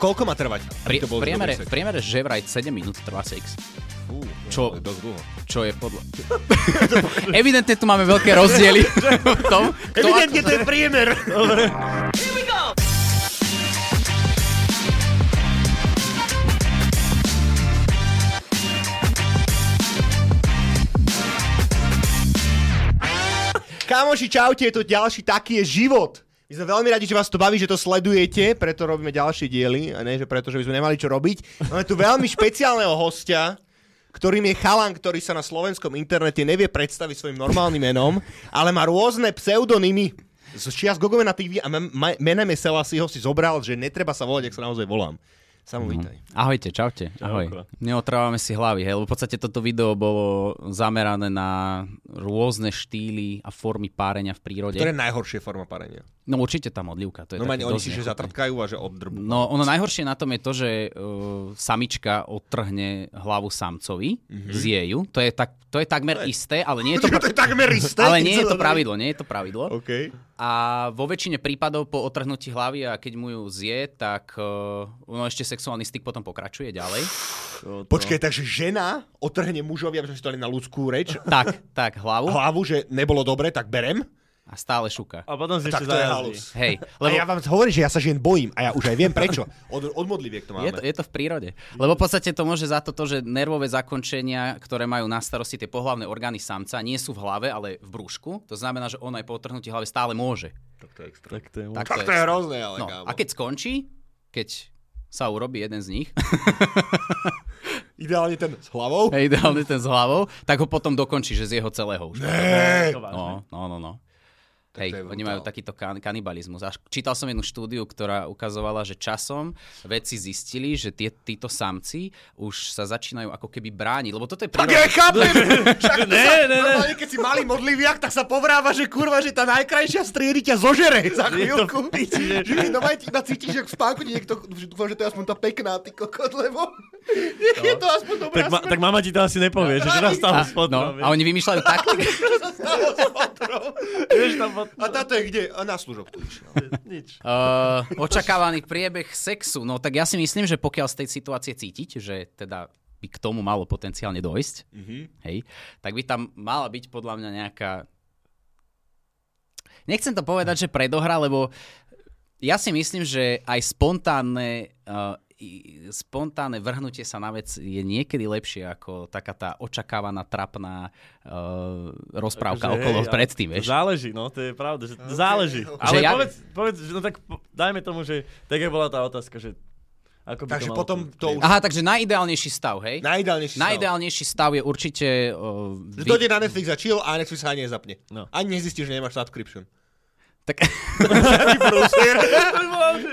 Koľko má trvať? Pri, to priemere, v priemere že vraj 7 minút trvá sex. Fú, Čo? je dosť dlho. Čo je podľa... Evidentne tu máme veľké rozdiely v tom, Evidentne to je priemer. Kamoši, čaute, je to ďalší Taký je život. My sme veľmi radi, že vás to baví, že to sledujete, preto robíme ďalšie diely, a ne, že preto, že by sme nemali čo robiť. Máme tu veľmi špeciálneho hostia, ktorým je chalan, ktorý sa na slovenskom internete nevie predstaviť svojim normálnym menom, ale má rôzne pseudonymy. Z čias Gogove na TV a menem si ho si zobral, že netreba sa volať, ak sa naozaj volám. Samo vítaj. Ahojte, čaute. Ahoj. Čauko. Neotrávame si hlavy, hej, lebo v podstate toto video bolo zamerané na rôzne štýly a formy párenia v prírode. To je najhoršia forma parenia. No určite tá modlivka, to je No oni si, že zatrtkajú a že oddrbú. No ono najhoršie na tom je to, že uh, samička odtrhne hlavu samcovi mm-hmm. z jeju. To je, tak, to je takmer isté, ale nie je to, to pra- je takmer isté. ale nie je to pravidlo, nie je to pravidlo. OK. A vo väčšine prípadov po otrhnutí hlavy a keď mu ju zje, tak uh, ono ešte sexuálny styk potom pokračuje ďalej. To, to. Počkaj, takže žena otrhne mužovi, aby sme si to na ľudskú reč, Tak, tak, hlavu hlavu, že nebolo dobre, tak berem. A stále šuka. A potom si ešte je zajazdí. Hej, Lebo... A ja vám hovorím, že ja sa žien bojím a ja už aj viem prečo. Od, od modliviek to máme. Je to, je to v prírode. Lebo v podstate to môže za to, to, že nervové zakončenia, ktoré majú na starosti tie pohlavné orgány samca, nie sú v hlave, ale v brúšku. To znamená, že on aj po otrhnutí hlavy stále môže. Tak to je extra. Tak to je Tak to je hrozné, ale No, kámo. a keď skončí, keď sa urobí jeden z nich, Ideálne ten s hlavou. hej, ideálne ten s hlavou, tak ho potom dokončí, že z jeho celého už. Hey. No, no, no, no. Tak Hej, oni majú takýto kan- kanibalizmus. Až čítal som jednu štúdiu, ktorá ukazovala, že časom vedci zistili, že tie, títo samci už sa začínajú ako keby brániť, lebo toto je Tak príroda. ja chápem! Však Ne, sa, ne, ne. normálne, keď si malý modliviak, tak sa povráva, že kurva, že tá najkrajšia striedy ťa zožere za chvíľku. Že ty ti iba cítiš, že v spánku niekto, že dúfam, že to je aspoň tá pekná, ty kokot, lebo nech je to aspoň dobrá Tak, ma, tak mama ti to asi nepovie, že raz tam A, spod no, a oni vymýšľajú taktiky. Vieš tam pod... A táto je kde? A na služobku išiel. Nič. Uh, očakávaný priebeh sexu. No tak ja si myslím, že pokiaľ z tej situácie cítiť, že teda by k tomu malo potenciálne dojsť, Mhm. hej, tak by tam mala byť podľa mňa nejaká... Nechcem to povedať, že predohra, lebo ja si myslím, že aj spontánne, uh, spontánne vrhnutie sa na vec je niekedy lepšie ako taká tá očakávaná, trapná uh, rozprávka Akože, okolo hej, predtým, vieš. Záleží, no, to je pravda, že okay, záleží. okay. Ale Že ja- povedz, povedz, že no tak po- dajme tomu, že tak bola tá otázka, že ako by Takže to potom to už... Aha, takže najideálnejší stav, hej? Najideálnejší stav. Najideálnejší stav je určite... Uh, Že dojde na Netflix a chill a Netflix sa ani nezapne. No. Ani nezistíš, že nemáš subscription. Tak,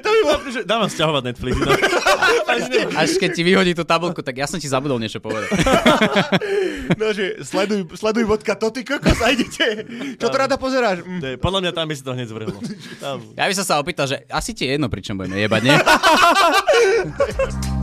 To by bolo, že dávam sťahovať Netflix. No. až keď ti vyhodí tú tabulku, tak ja som ti zabudol niečo povedať. No, že sleduj, sleduj vodka to ty kokos a idete. Čo to rada pozeráš? Mm. To je- Podľa mňa tam by si to hneď zvrhlo. Tam. Ja by som sa opýtal, že asi ti je jedno, pri čom budeme jebať, nie?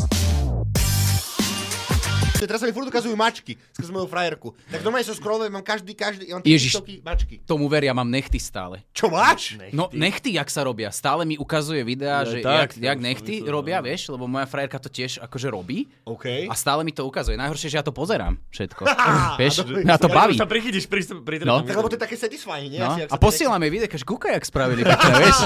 Teraz sa mi furt ukazujú mačky skrz moju frajerku. Tak doma som scrollujem, mám každý, každý, mám Ježiš. Mačky. Tomu veria, mám nechty stále. Čo máš? No nechty, jak sa robia. Stále mi ukazuje videá, Ja, že tak, jak, jak to nechty myslel, robia, no. vieš, lebo moja frajerka to tiež akože robí OK. a stále mi to ukazuje. Najhoršie, že ja to pozerám všetko. vieš, a to- to baví. Sa prichytíš pri, pri No. Tak lebo to je také satisfying, nie? No, a sa to posielame videa, že kúkaj, jak spravili vieš.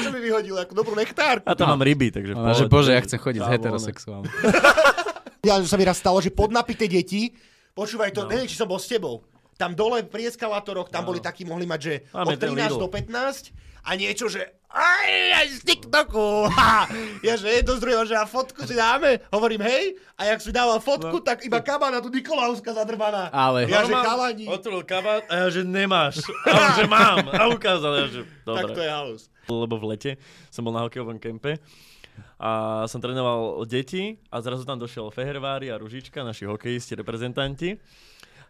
Čo mi vyhodil, ako dobrú nechtárku. A tam mám ryby, takže... bože, ja chcem chodiť s heterosexuálom. Ja sa mi raz stalo, že podnapité deti, počúvaj to, no. neviem, či som bol s tebou, tam dole pri eskalátoroch, tam boli takí, mohli mať, že Máme od ten 13 Lidl. do 15 a niečo, že aj, aj z TikToku. Ha! Ja, že do druhého, že a fotku si dáme, hovorím hej, a jak si dával fotku, tak iba kabána tu Nikolauská zadrbaná. Ale- Ja, že chalani, Otvoril kabát a ja, že nemáš. A on, že mám. A ukázal, ja, že tak dobre. to je halus. Lebo v lete som bol na hokejovom kempe a som trénoval deti a zrazu tam došiel Fehervári a Ružička, naši hokejisti, reprezentanti.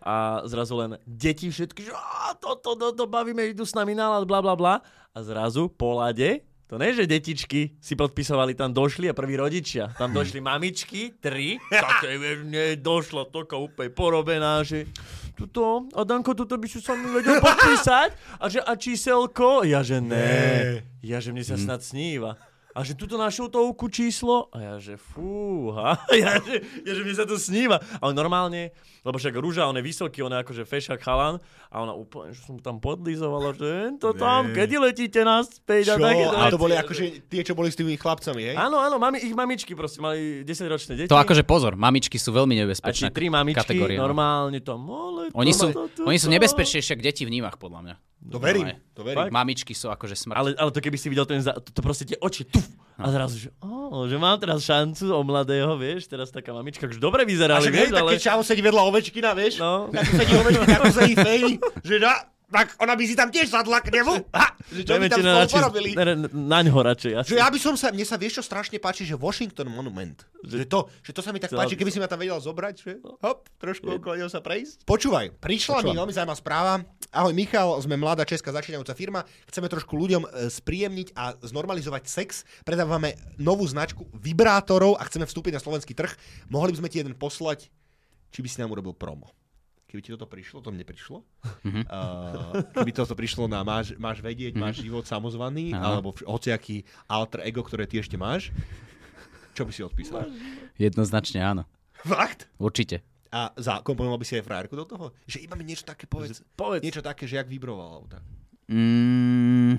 A zrazu len deti všetky, že "Á, toto, toto, bavíme, idú s nami nálad, bla, bla, bla. A zrazu po lade, to nie, že detičky si podpisovali, tam došli a prví rodičia. Tam došli mamičky, tri, také, nie, došla toka úplne porobená, že tuto, a Danko, tuto by si sa mi vedel podpísať? A že, a číselko? Ja, že ne. Ja, že mne sa snad sníva. A že tuto na šutovku číslo? A ja, že fúha. Ja, že, ja, že mi sa to sníva. Ale normálne, lebo však Rúža, on je vysoký, on je akože fešak chalan. A ona úplne, že som tam podlizovala, že to tam, kedy letíte naspäť. A, takéto A to boli akože tie, čo boli s tými chlapcami, hej? Áno, áno, mami, ich mamičky proste mali 10-ročné deti. To akože pozor, mamičky sú veľmi a nebezpečné. či tri mamičky, kategórie, no. normálne tam, ale Oni sú, to, to, oni sú to. nebezpečnejšie ako deti v nímach, podľa mňa. To verím, to verím. Mamičky sú akože smrť. Ale, ale to keby si videl ten, za, to, to proste tie oči, tuf, a zrazu, že, oh, že mám teraz šancu o mladého, vieš, teraz taká mamička, už dobre A vyzerali, však hej, vieš, tak ale... čavo sedí vedľa ovečkina, vieš? No. Tak sedí ovečkina, ako sedí Fej, že na, tak ona by si tam tiež sadla k nemu. Ha, že čo by Dajme tam spolu radšej- porobili. na, na, naňho radšej, asi. Že ja by som sa, mne sa vieš čo strašne páči, že Washington Monument. Že to, že to sa mi tak páči, by keby si ma tam vedel zobrať, že hop, trošku okolo neho sa prejsť. Počúvaj, prišla mi Počúvam. veľmi zaujímavá správa. Ahoj Michal, sme mladá česká začínajúca firma. Chceme trošku ľuďom e, spríjemniť a znormalizovať sex. Predávame novú značku vibrátorov a chceme vstúpiť na slovenský trh. Mohli by sme ti jeden poslať, či by si nám urobil promo. Keby ti toto prišlo, to mne prišlo. Mhm. Uh, keby toto prišlo na máš, máš vedieť, máš život samozvaný, Áno. alebo hociaký alter ego, ktoré ty ešte máš, čo by si odpísal? Jednoznačne áno. Fakt? Určite. A zakomponoval by si aj frajerku do toho? Že iba mi niečo také povedz. Povedz. Niečo také, že jak vibroval. alebo tak. Mm,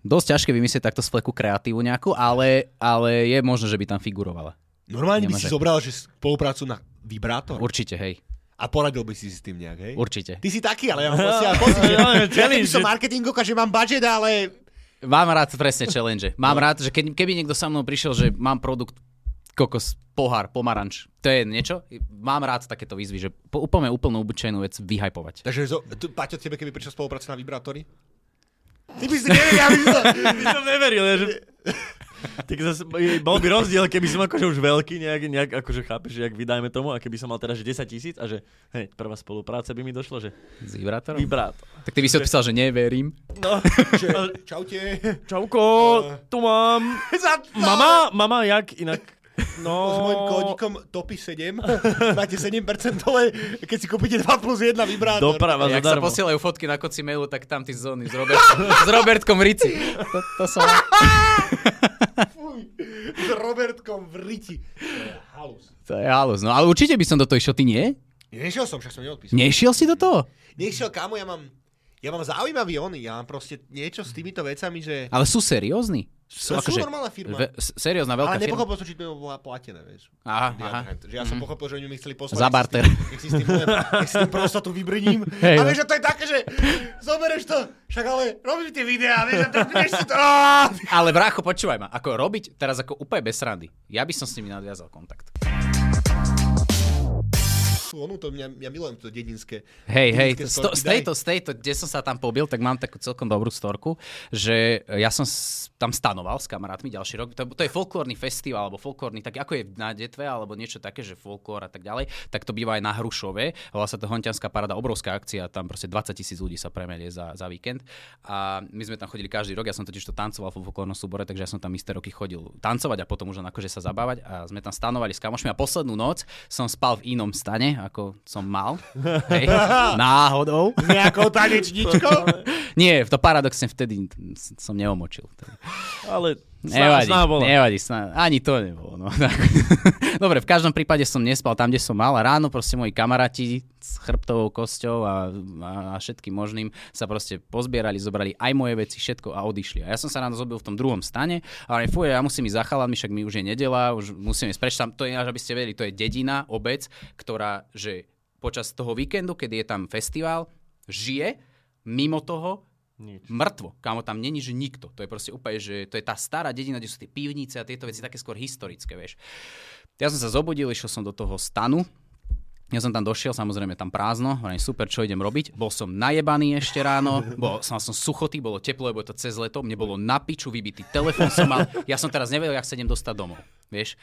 dosť ťažké vymyslieť takto z fleku kreatívu nejakú, ale, ale je možné, že by tam figurovala. Normálne by Nemáš si zobral že spoluprácu na vibrátor Určite, hej. A poradil by si si s tým nejak, hej? Určite. Ty si taký, ale ja mám proste pocit, že Ja, keby som marketingovka, že mám budget, ale Mám rád presne challenge. Mám rád, že keď, keby niekto sa mnou prišiel, že mám produkt kokos, pohár, pomaranč, to je niečo, mám rád takéto výzvy, že po, úplne úplnú obyčajnú vec vyhajpovať. Takže zo, tu, Paťo, tebe keby prišiel spolupráca na vibrátory? Ty by si nevedel, ja by som... by som neveril, že... Tak zase, bol by rozdiel, keby som akože už veľký, nejak, nejak akože chápeš, že jak vydajme tomu, a keby som mal teraz že 10 tisíc a že hej, prvá spolupráca by mi došlo, že S vibrátorom? vibrátor. Tak ty by si odpísal, že neverím. No, Že, čaute. čauko, tu mám... Mama, mama, jak inak? No, S môjim kódikom TOPI 7 máte 7% dole, keď si kúpite 2 plus 1 vibrátor. doprava Jak sa posielajú fotky na koci mailu, tak tam ty zóny s, Robert, s Robertkom Rici. To, to som... S Robertkom v riti. To je halus. To je halus. No ale určite by som do toho išiel, ty nie? Nešiel som, však som neodpísal. Nešiel si do toho? Nešiel, kámo, ja mám, ja mám zaujímavý ony, ja mám proste niečo s týmito vecami, že... Ale sú seriózni? Sú, sú normálna firma. Ve, seriózna veľká ale nepochopil som, či to bola platené, vieš. Aha, aha. Že ja som pochopil, že oni mi chceli poslať. Za barter. Nech si s tým, nech si s tým prostatu vybrním. Hej, a no. vieš, že to je také, že zobereš to, však ale robíš tie videá, vieš, a si to... Ale brácho, počúvaj ma, ako robiť teraz ako úplne bez srandy. Ja by som s nimi nadviazal kontakt. Onu, to mňa, ja milujem to dedinské. Hej, hej, z, storky, tejto, z tejto, kde som sa tam pobil, tak mám takú celkom dobrú storku, že ja som tam stanoval s kamarátmi ďalší rok. To, to je folklórny festival, alebo folklórny, tak ako je na Detve, alebo niečo také, že folklór a tak ďalej, tak to býva aj na Hrušove. Volá sa to Hontianská parada, obrovská akcia, tam proste 20 tisíc ľudí sa premelie za, za víkend. A my sme tam chodili každý rok, ja som totiž to tancoval vo folklórnom súbore, takže ja som tam isté roky chodil tancovať a potom už len akože sa zabávať a sme tam stanovali s kamošmi a poslednú noc som spal v inom stane, ako som mal. Hej, náhodou. Nejakou tanečničkou. Nie, to paradoxne vtedy som neomočil. Ale Nevadí, sná bola. nevadí, sná, ani to nebolo. No. Dobre, v každom prípade som nespal tam, kde som mal ráno proste moji kamaráti s chrbtovou kosťou a, a, a všetkým možným sa proste pozbierali, zobrali aj moje veci, všetko a odišli. A ja som sa ráno zobil v tom druhom stane a hovorím, fuj, ja musím ísť za chalami, však mi už je nedela, už musím ísť preč. Tam, to je, aby ste vedeli, to je dedina, obec, ktorá, že počas toho víkendu, kedy je tam festival, žije mimo toho Nič. mŕtvo. Kámo, tam není, že nikto. To je proste úplne, že to je tá stará dedina, kde sú tie pivnice a tieto veci také skôr historické, vieš. Ja som sa zobudil, išiel som do toho stanu, ja som tam došiel, samozrejme tam prázdno, hovorím, super, čo idem robiť. Bol som najebaný ešte ráno, bol, som, som suchotý, bolo teplo, lebo to cez leto, mne bolo na piču vybitý telefón som mal, ja som teraz nevedel, jak sa idem dostať domov, vieš.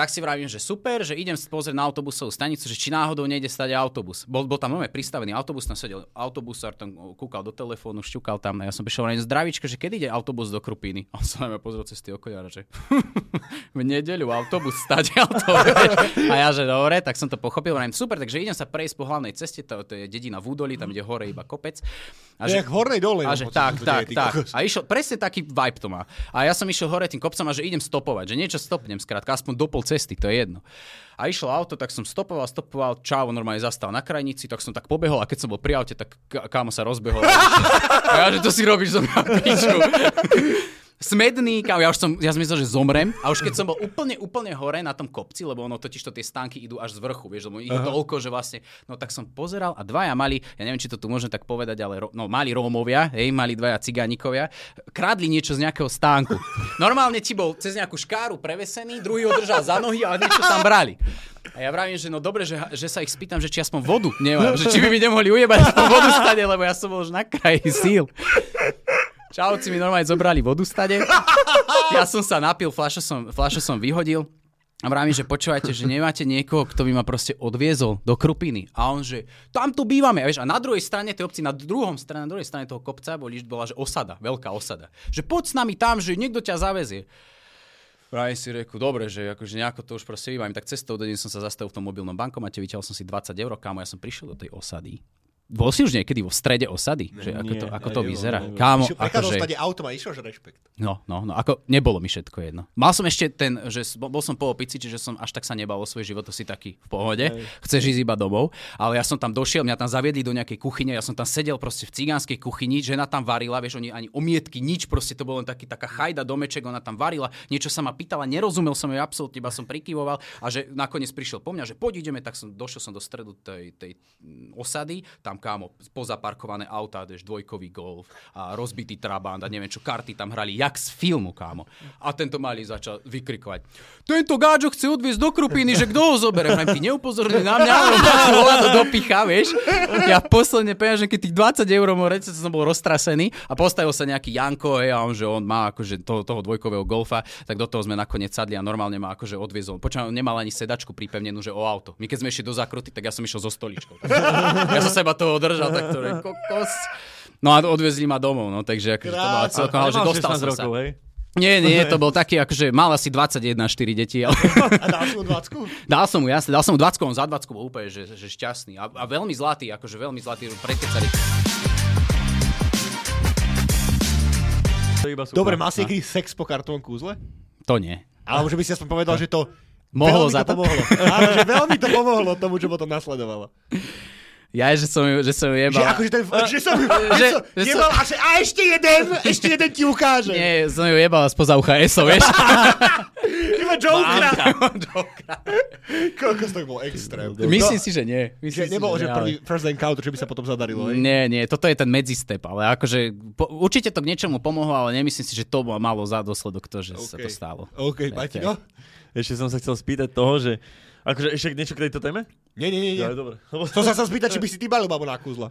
Tak si vravím, že super, že idem pozrieť na autobusovú stanicu, že či náhodou nejde stať autobus. Bol, bol tam nové pristavený autobus, tam sedel autobusár, tam kúkal do telefónu, šťukal tam. A ja som prišiel na zdravíčko, že kedy ide autobus do Krupiny. A on sa na mňa pozrel cez tie okoliara, že v nedeľu autobus stať a ja, že dobre, tak som to pochopil. Vravím, super, takže idem sa prejsť po hlavnej ceste, to, to je dedina v údolí, tam ide hore iba kopec. A že, hornej dole. A že, tak, tak, tak. A išiel, presne taký vibe to má. A ja som išiel hore tým kopcom a že idem stopovať, že niečo stopnem, skrátka, aspoň do pol cesty, to je jedno. A išlo auto, tak som stopoval, stopoval, čávo normálne zastal na krajnici, tak som tak pobehol a keď som bol pri aute, tak kámo sa rozbehol. A ja, že to si robíš zo mňa smedný, kámo, ja už som, ja som myslel, že zomrem a už keď som bol úplne, úplne hore na tom kopci, lebo ono totiž to tie stánky idú až z vrchu, vieš, lebo ide toľko, že vlastne, no tak som pozeral a dvaja mali, ja neviem, či to tu môžem tak povedať, ale no, mali Rómovia, hej, mali dvaja cigánikovia, krádli niečo z nejakého stánku. Normálne ti bol cez nejakú škáru prevesený, druhý ho držal za nohy a niečo tam brali. A ja vravím, že no dobre, že, že sa ich spýtam, že či aspoň vodu nemám, že či by mi nemohli ujebať aspoň vodu stade, lebo ja som bol už na kraji síl. Čauci mi normálne zobrali vodu stade. Ja som sa napil, fľašu som, fľašu som vyhodil. A vravím, že počúvajte, že nemáte niekoho, kto by ma proste odviezol do Krupiny. A on, že tam tu bývame. A, vieš, a na druhej strane tej obci, na druhom strane, na druhej strane toho kopca boli, bola že osada, veľká osada. Že poď s nami tam, že niekto ťa zavezie. Vravím si reku, dobre, že akože nejako to už proste vybavím. Tak cestou do som sa zastavil v tom mobilnom bankomate, vyťahol som si 20 eur, kámo, ja som prišiel do tej osady. Bol si už niekedy vo strede osady? Ne, že ako to, ako to vyzerá? nebol. Kámo, Išiel akože, stade autom a išiel, že rešpekt. no, no, no, ako nebolo mi všetko jedno. Mal som ešte ten, že bol som po opici, čiže som až tak sa nebal o svoj život, to si taký v pohode. Chceš ísť iba domov, ale ja som tam došiel, mňa tam zaviedli do nejakej kuchyne, ja som tam sedel proste v cigánskej kuchyni, žena tam varila, vieš, oni ani omietky, nič, proste to bolo len taký, taká chajda domeček, ona tam varila, niečo sa ma pýtala, nerozumel som jej absolútne, iba som prikyvoval a že nakoniec prišiel po mňa, že poď ideme, tak som došiel som do stredu tej, tej mm, osady, tam kámo, pozaparkované autá, vieš, dvojkový golf a rozbitý trabant a neviem čo, karty tam hrali, jak z filmu, kámo. A tento malý začal vykrikovať. Tento gáčo chce odviezť do Krupiny, že kto ho zoberie? Vrajím, ty neupozorni na mňa, lebo ma tu volá do dopicha, vieš. Ja posledne peňaženky tých 20 eur mu rece, som bol roztrasený a postavil sa nejaký Janko, hej, a on, že on má akože toho, toho dvojkového golfa, tak do toho sme nakoniec sadli a normálne ma akože odviezol. On nemal ani sedačku pripevnenú, že o auto. My keď sme išli do zákruty, tak ja som išiel so stoličkou. Ja som seba toho držal, tak to je kokos. No a odvezli ma domov, no takže akože to bola celkom, ale že dostal 16 som sa. rokov, hej? Nie, nie, to bol taký, akože mal asi 21, 4 deti, ale A dal si mu 20 dal som mu, jasne, dal som mu 20, on za 20 bol úplne, že, že šťastný. A, a veľmi zlatý, akože veľmi zlatý, super. Dobre, mal si niekedy sex po kartovom kúzle? To nie. Alebo že by si aspoň povedal, že to Mohlo veľmi za to to? pomohlo. Áno, že veľmi to pomohlo tomu, čo potom nasledovalo. Ja, že som ju, že som ju Že jebal. akože ten, že som, že, že som jebal a, že, a ešte jeden, ešte jeden ti ukáže. Nie, som ju jebal spoza ucha ESO, vieš? Iba Jokera. Kokos to bol extrém. Myslím si, že nie. Že Myslím si, nebolo, že nie, prvý ale- first encounter, že by sa potom zadarilo. Nie, nie, toto je ten medzistep, ale akože po, určite to k niečomu pomohlo, ale nemyslím si, že to malo za dôsledok to, že sa to stalo. OK, Paťo. Ešte som sa chcel spýtať toho, že... Akože ešte niečo k tejto téme? Nie, nie, nie. nie. Ja, dobre. Lebo To sa chcel spýtať, či by si ty balil babu na kúzla.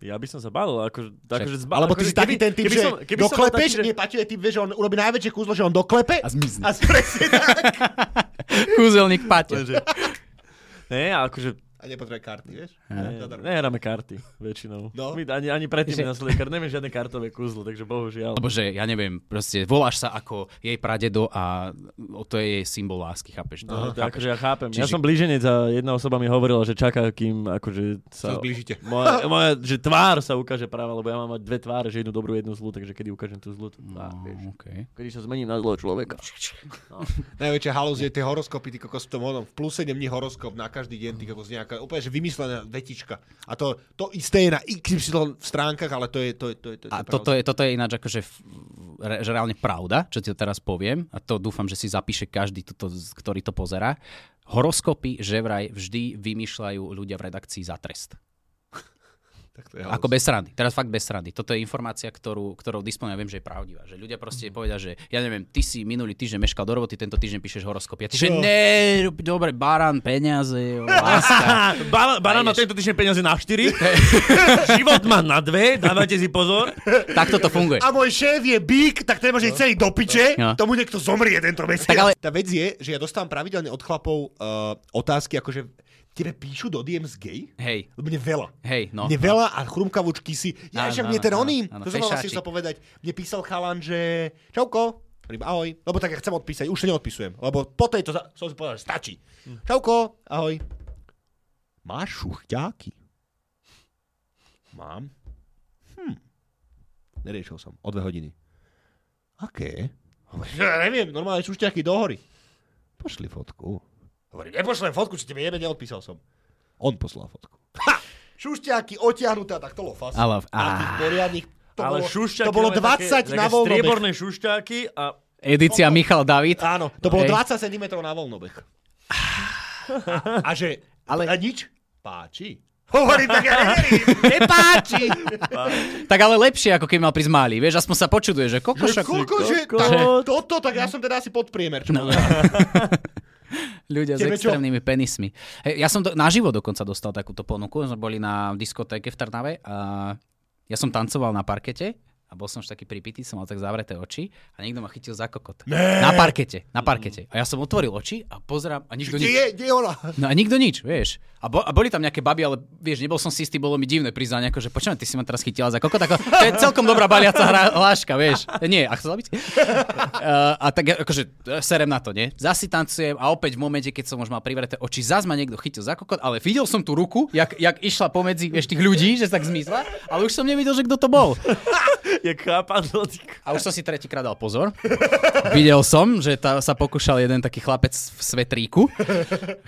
Ja by som sa bál, akože... akože zba, Alebo ty akože si taký ten typ, že som, keby doklepeš, taký, že- nie, Paťo je typ, že on urobí najväčšie kúzlo, že on doklepe A zmizne. a presne tak. Kúzelník Paťo. Nie, akože... A nepotrebuje karty, vieš? Ne, nehráme karty väčšinou. No. My ani, ani predtým Že- nenasleduje kart, neviem žiadne kartové kúzlo, takže bohužiaľ. Lebo že, ja neviem, proste voláš sa ako jej pradedo a to je jej symbol lásky, chápeš? No, to akože ja chápem. Ja Čiže- som blíženec a jedna osoba mi hovorila, že čaká, kým akože Sa sa... zblížite. Moja, moja, že tvár sa ukáže práva, lebo ja mám mať dve tváre, že jednu dobrú, jednu zlú, takže kedy ukážem tú zlú tú tvár, No, vieš. okay. Kedy sa zmením na zlého človeka. Najväčšia halúz je tie horoskopy, ty kokos v tom onom. V plus 7 dní horoskop na každý deň, ty kokos nejaká, úplne že vymyslená vetička. A to, to isté je na XY v stránkach, ale to je, to je, to je, to je, A to toto je, toto je ináč akože že reálne pravda, čo ti to teraz poviem, a to dúfam, že si zapíše každý, tuto, ktorý to pozera. Horoskopy že vraj vždy vymýšľajú ľudia v redakcii za trest. Tak to je Ako bez srandy. Teraz fakt bez srandy. Toto je informácia, ktorú, ktorou disponujem, viem, že je pravdivá. Že ľudia proste Mhm. povedia, že ja neviem, ty si minulý týždeň meškal do roboty, tento týždeň píšeš horoskopy. A ty, že ne, dobre, barán, peniaze, láska. Barán Barán má tento týždeň peniaze na 4, život má na dve, dávajte si pozor. Takto to funguje. A môj šéf je bík, tak ten môže ísť celý do piče, No. tomu niekto zomrie tento mesiac. Tak ale- Tá vec je, že ja dostávam pravidelne od chlapov uh, otázky, akože tebe píšu do DMs gay? Hej, Lebo mne veľa. hej, no. Mne veľa a chrumkavúčky si, ja však mne ten áno, oný, áno, to som vlastne chcel povedať, mne písal chalan, že čauko, ahoj, lebo tak ja chcem odpísať, už to neodpisujem, lebo po tejto za- som si povedal, že stačí. Čauko, ahoj. Máš šuchťáky? Mám. Hm. Neriešil som, o dve hodiny. Aké? Ja neviem, normálne šuchťáky do hory. Pošli fotku. Hovorím, nepošlem fotku, či tebe jebe, neodpísal som. On poslal fotku. Ha! Šušťáky otiahnuté, tak to bolo fast. Ale- á. poriadnych. To Ale bolo, to bolo máme 20 také, na také voľnobeh. strieborné šušťáky a Edícia Michal David. Áno, to bolo Hej. 20 cm na voľnobeh. A, a že, Ale- a nič? Páči. Hovorím, tak ja neverím. Nepáči. Tak ale lepšie, ako keď mal prísť malý. Vieš, aspoň sa počuduje, že Že kokošak. koľko, že toto, tak ja som teda asi podpriemer. Čo no. Ľudia s Tebe čo? extrémnymi penismi. Hej, ja som do, naživo dokonca dostal takúto ponuku. Sme boli na diskotéke v Trnave a ja som tancoval na parkete a bol som už taký pripitý, som mal tak zavreté oči a niekto ma chytil za kokot. Né. Na parkete, na parkete. A ja som otvoril oči a pozerám a nikto nič. je, kde je ona? No a nikto nič, vieš. A, bo, a boli tam nejaké baby, ale vieš, nebol som si istý, bolo mi divné priznanie, ako, že počujem, ty si ma teraz chytila za kokot, ako, to je celkom dobrá baliaca hra, hláška, vieš. Nie, a chcela byť? Uh, a tak akože serem na to, nie? Zasi tancujem a opäť v momente, keď som už mal privreté oči, zás ma niekto chytil za kokot, ale videl som tú ruku, jak, jak išla pomedzi vieš, tých ľudí, že sa tak zmizla, ale už som nevidel, že kto to bol. Je chápadlo. A už som si tretíkrát dal pozor. Videl som, že tá, sa pokúšal jeden taký chlapec v svetríku.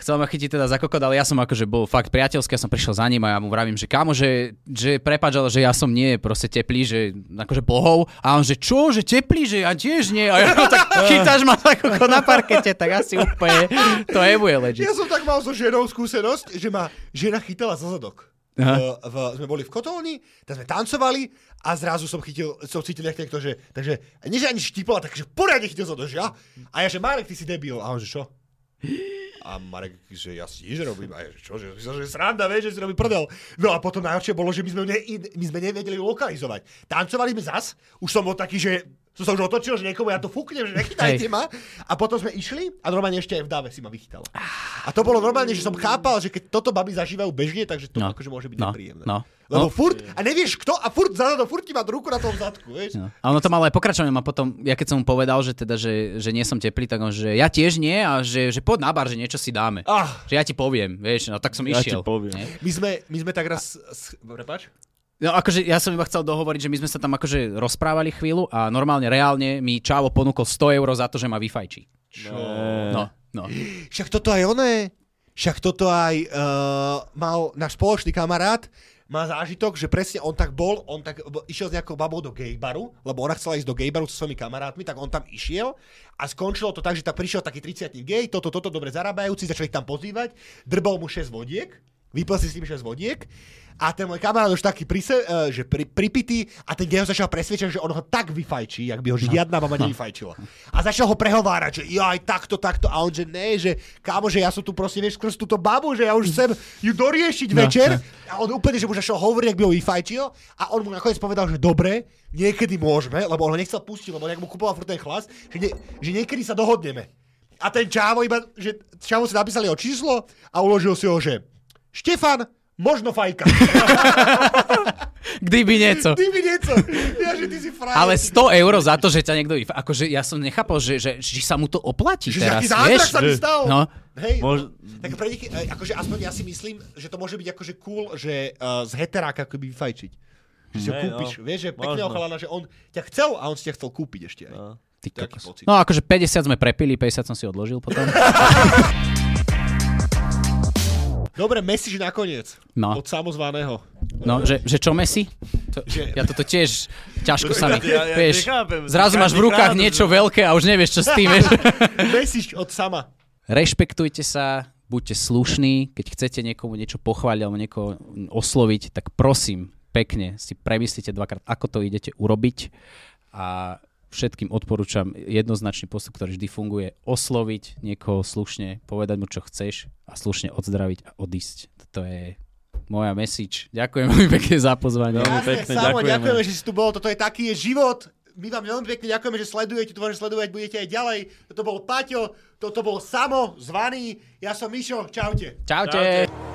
Chcel ma chytiť teda za kokot, ale ja som akože bol fakt priateľský, ja som prišiel za ním a ja mu vravím, že kámo, že, že prepáč, ale že ja som nie proste teplý, že akože bohov. A on, že čo, že teplý, že ja tiež nie. A ja no, tak chytáš ma za kokot na parkete, tak asi úplne to nebude ležiť. Ja som tak mal so ženou skúsenosť, že ma žena chytala za zadok. V, v, sme boli v kotolni, tam sme tancovali a zrazu som chytil, som cítil jak niekto, že, takže, nie že ani štipol, ale takže poriadne chytil to, že ja. A ja, že Marek, ty si debil. A on, že čo? A Marek, že ja si nič robím. A ja, že čo, že, že, že sranda, vieš, že si robí prdel. No a potom najhoršie bolo, že my sme, ne, my sme nevedeli lokalizovať. Tancovali sme zas, už som bol taký, že som sa už otočil, že niekomu ja to fúknem, že nechytajte Hej. ma. A potom sme išli a normálne ešte aj v dáve si ma vychytala. A to bolo normálne, že som chápal, že keď toto baby zažívajú bežne, takže to No. akože môže byť No. nepríjemné. No. Lebo No. furt, a nevieš kto, a furt za to, furt ti má ruku na tom zadku, vieš. No. A ono to malo aj pokračovanie, ma potom, ja keď som mu povedal, že teda, že, že nie som teplý, tak on, že ja tiež nie a že, že poď na bar, že niečo si dáme. Ah, Že ja ti poviem, vieš, no tak som Ja ti išiel. poviem. Nie? my sme, my sme tak raz, s- prepáč? No akože ja som iba chcel dohovoriť, že my sme sa tam akože rozprávali chvíľu a normálne, reálne mi Čavo ponúkol 100 eur za to, že ma vyfajčí. Čo? No, no. Však toto aj oné, však toto aj uh, mal náš spoločný kamarát, má zážitok, že presne on tak bol, on tak išiel s nejakou babou do gaybaru, lebo ona chcela ísť do gaybaru so svojimi kamarátmi, tak on tam išiel a skončilo to tak, že tam prišiel taký 30 gay, toto, toto dobre zarábajúci, začali tam pozývať, drbol mu 6 vodiek, vypil si s tým 6 vodiek a ten môj kamarát už taký prise, uh, že pri, pripitý a ten gay ho začal presvedčať, že on ho tak vyfajčí, jak by ho žiadna mama nevyfajčila. A začal ho prehovárať, že ja aj takto, takto a on, že ne, že kámo, že ja som tu proste, vieš, skrz túto babu, že ja už chcem ju doriešiť večer a on úplne, že mu začal hovoriť, ak by ho vyfajčil a on mu nakoniec povedal, že dobre, niekedy môžeme, lebo on ho nechcel pustiť, lebo nejak mu kupoval furt ten chlas, že, nie, že niekedy sa dohodneme. A ten Čávo iba, že Čávo si napísali o číslo a uložil si ho, že Štefan, možno fajka. Kdyby niečo. Ty mi niečo. Ja, že ty si frajer. Ale 100 eur za to, že ťa niekto. Akože ja som nechápal, že, že, že sa mu to oplatí že teraz, aký vieš? sa mi stal. No. Hej, Mož- tak pre nich, e, akože aspoň ja si myslím, že to môže byť akože cool, že uh, z heteráka akoby vyfajčiť. Že si ho kúpiš, no. vieš, že pekného chalana, že on ťa chcel a on si ťa chcel kúpiť ešte aj. No. Ty pocit. No akože 50 sme prepili, 50 som si odložil potom. Dobre, Messi nakoniec. No. Od samozvaného. No, že, že čo Messi? To, Že- Ja toto tiež ťažko sa mi, Ja- ja vieš, nechápem. zrazu máš v rukách krát, niečo že- veľké a už nevieš, čo s tým, vieš. Messi od sama. Rešpektujte sa, buďte slušní, keď chcete niekomu niečo pochváliť alebo niekoho osloviť, tak prosím, pekne si premyslite dvakrát, ako to idete urobiť a všetkým odporúčam jednoznačný postup, ktorý vždy funguje, osloviť niekoho slušne, povedať mu, čo chceš a slušne odzdraviť a odísť. Toto je moja message. Ďakujem veľmi pekne za pozvanie. Veľmi pekne, Samo, ďakujeme. ďakujeme, že si tu bol, toto je taký je život. My vám veľmi pekne ďakujeme, že sledujete, dúfam, že sledovať budete aj ďalej. Toto bol Paťo, toto bol Samo, zvaný, ja som Mišo, čaute. Čaute. Čaute.